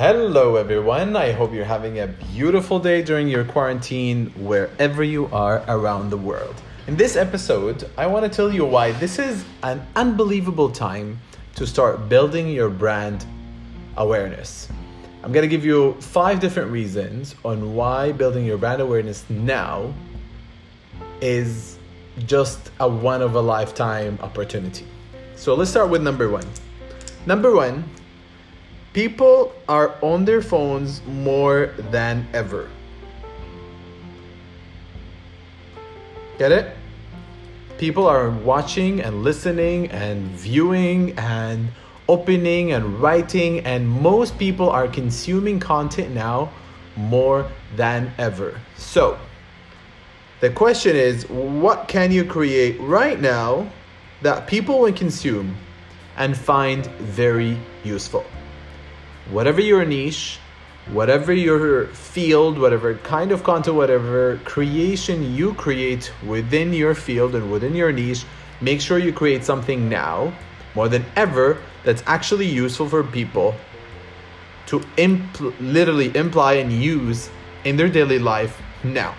Hello, everyone. I hope you're having a beautiful day during your quarantine wherever you are around the world. In this episode, I want to tell you why this is an unbelievable time to start building your brand awareness. I'm going to give you five different reasons on why building your brand awareness now is just a one of a lifetime opportunity. So let's start with number one. Number one, people are on their phones more than ever. Get it? People are watching and listening and viewing and opening and writing, and most people are consuming content now more than ever. So, the question is what can you create right now that people will consume and find very useful? Whatever your niche, whatever your field, whatever kind of content, whatever creation you create within your field and within your niche, make sure you create something now more than ever that's actually useful for people to impl- literally imply and use in their daily life now.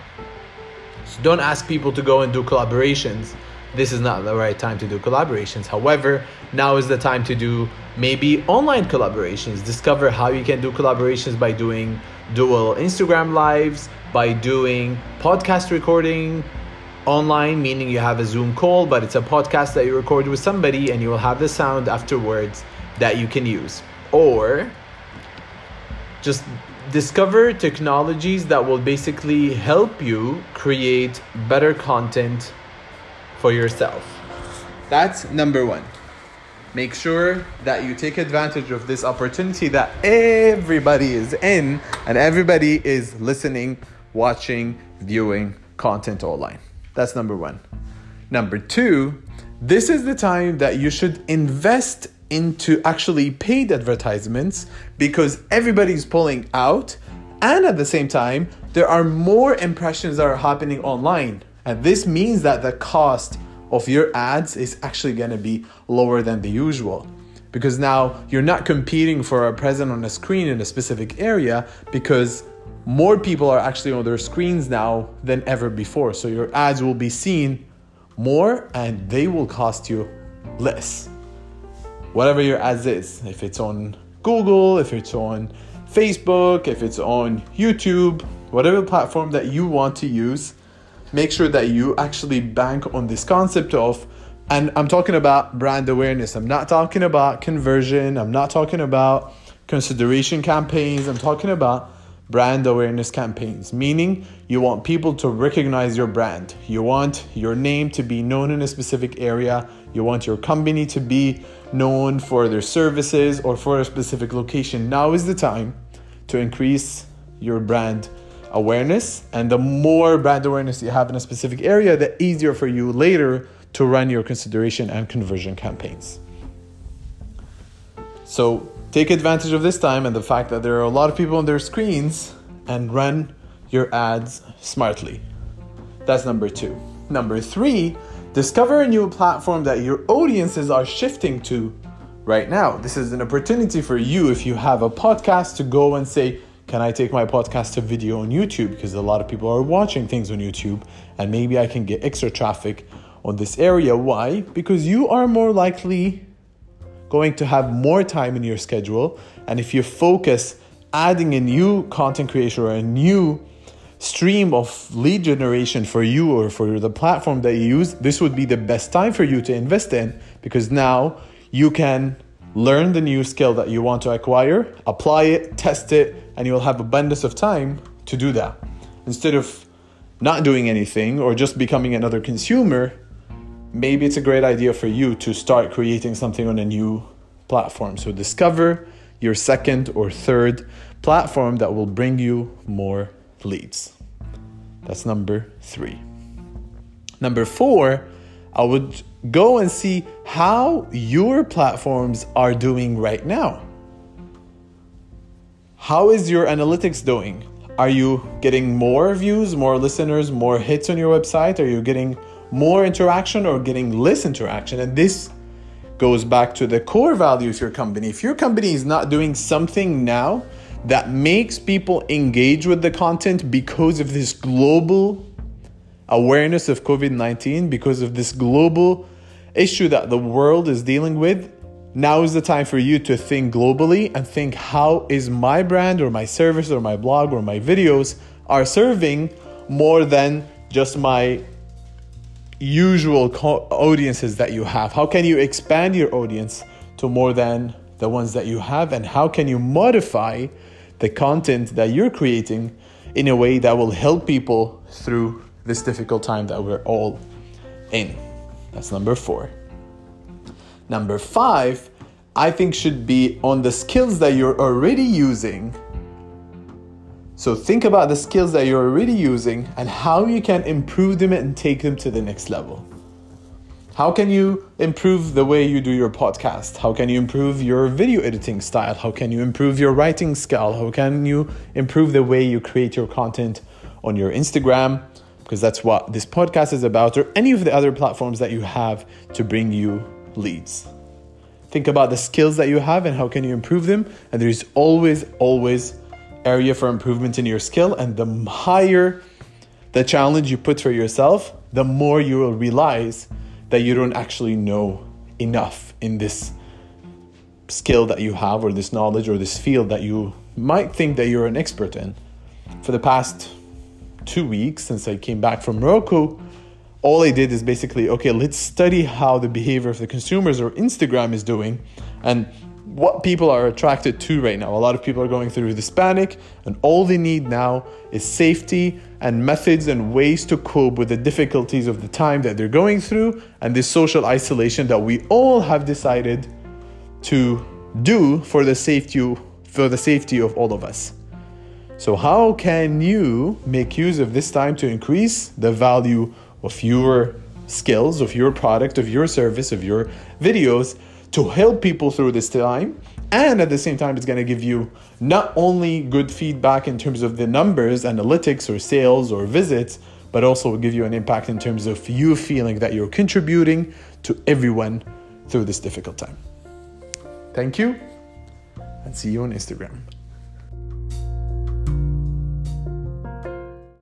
So don't ask people to go and do collaborations. This is not the right time to do collaborations. However, now is the time to do maybe online collaborations. Discover how you can do collaborations by doing dual Instagram lives, by doing podcast recording, online, meaning you have a Zoom call, but it's a podcast that you record with somebody and you will have the sound afterwards that you can use. Or just discover technologies that will basically help you create better content for yourself. That's number one. Make sure that you take advantage of this opportunity that everybody is in and everybody is listening, watching, viewing content online. That's number one. Number two, this is the time that you should invest into actually paid advertisements because everybody's pulling out. And at the same time, there are more impressions that are happening online. And this means that the cost of your ads is actually to be lower than the usual. Because now you're not competing for a present on a screen in a specific area because more people are actually on their screens now than ever before. So your ads will be seen more and they will cost you less. Whatever your ads is, if it's on Google, if it's on Facebook, if it's on YouTube, whatever platform that you want to use, make sure that you actually bank on this concept of and I'm talking about brand awareness. I'm not talking about conversion. I'm not talking about consideration campaigns. I'm talking about brand awareness campaigns, meaning you want people to recognize your brand. You want your name to be known in a specific area. You want your company to be known for their services or for a specific location. Now is the time to increase your brand awareness. And the more brand awareness you have in a specific area, the easier for you later to run your consideration and conversion campaigns. So take advantage of this time and the fact that there are a lot of people on their screens and run your ads smartly. That's number two. Number three, discover a new platform that your audiences are shifting to right now. This is an opportunity for you if you have a podcast to go and say, Can I take my podcast to video on YouTube? Because a lot of people are watching things on YouTube and maybe I can get extra traffic on this area. Why? Because you are more likely going to have more time in your schedule. And if you focus adding a new content creation or a new stream of lead generation for you or for the platform that you use, this would be the best time for you to invest in because now you can learn the new skill that you want to acquire, apply it, test it, and you'll have abundance of time to do that. Instead of not doing anything or just becoming another consumer, maybe it's a great idea for you to start creating something on a new platform. So discover your second or third platform that will bring you more leads. That's number three. Number four, I would go and see how your platforms are doing right now. How is your analytics doing? Are you getting more views, more listeners, more hits on your website? Are you getting more interaction or getting less interaction. And this goes back to the core value of your company. If your company is not doing something now that makes people engage with the content because of this global awareness of COVID 19, because of this global issue that the world is dealing with, now is the time for you to think globally and think how is my brand or my service or my blog or my videos are serving more than just my usual co- audiences that you have. How can you expand your audience to more than the ones that you have? And how can you modify the content that you're creating in a way that will help people through this difficult time that we're all in that's number 4 Number five, I think should be on the skills that you're already using. So think about the skills that you're already using and how you can improve them and take them to the next level. How can you improve the way you do your podcast? How can you improve your video editing style? How can you improve your writing skill? How can you improve the way you create your content on your Instagram? Because that's what this podcast is about, or any of the other platforms that you have to bring you leads. Think about the skills that you have and how can you improve them. And there is always, always area for improvement in your skill. And the higher the challenge you put for yourself, the more you will realize that you don't actually know enough in this skill that you have or this knowledge or this field that you might think that you're an expert in. For the past two weeks since I came back from Morocco, all I did is basically, okay, let's study how the behavior of the consumers or Instagram is doing and what people are attracted to right now. A lot of people are going through this panic, and all they need now is safety and methods and ways to cope with the difficulties of the time that they're going through and this social isolation that we all have decided to do for the safety for the safety of all of us. So how can you make use of this time to increase the value of your skills, of your product, of your service, of your videos to help people through this time. And at the same time, it's to give you not only good feedback in terms of the numbers, analytics, or sales or visits, but also will give you an impact in terms of you feeling that you're contributing to everyone through this difficult time. Thank you, and see you on Instagram.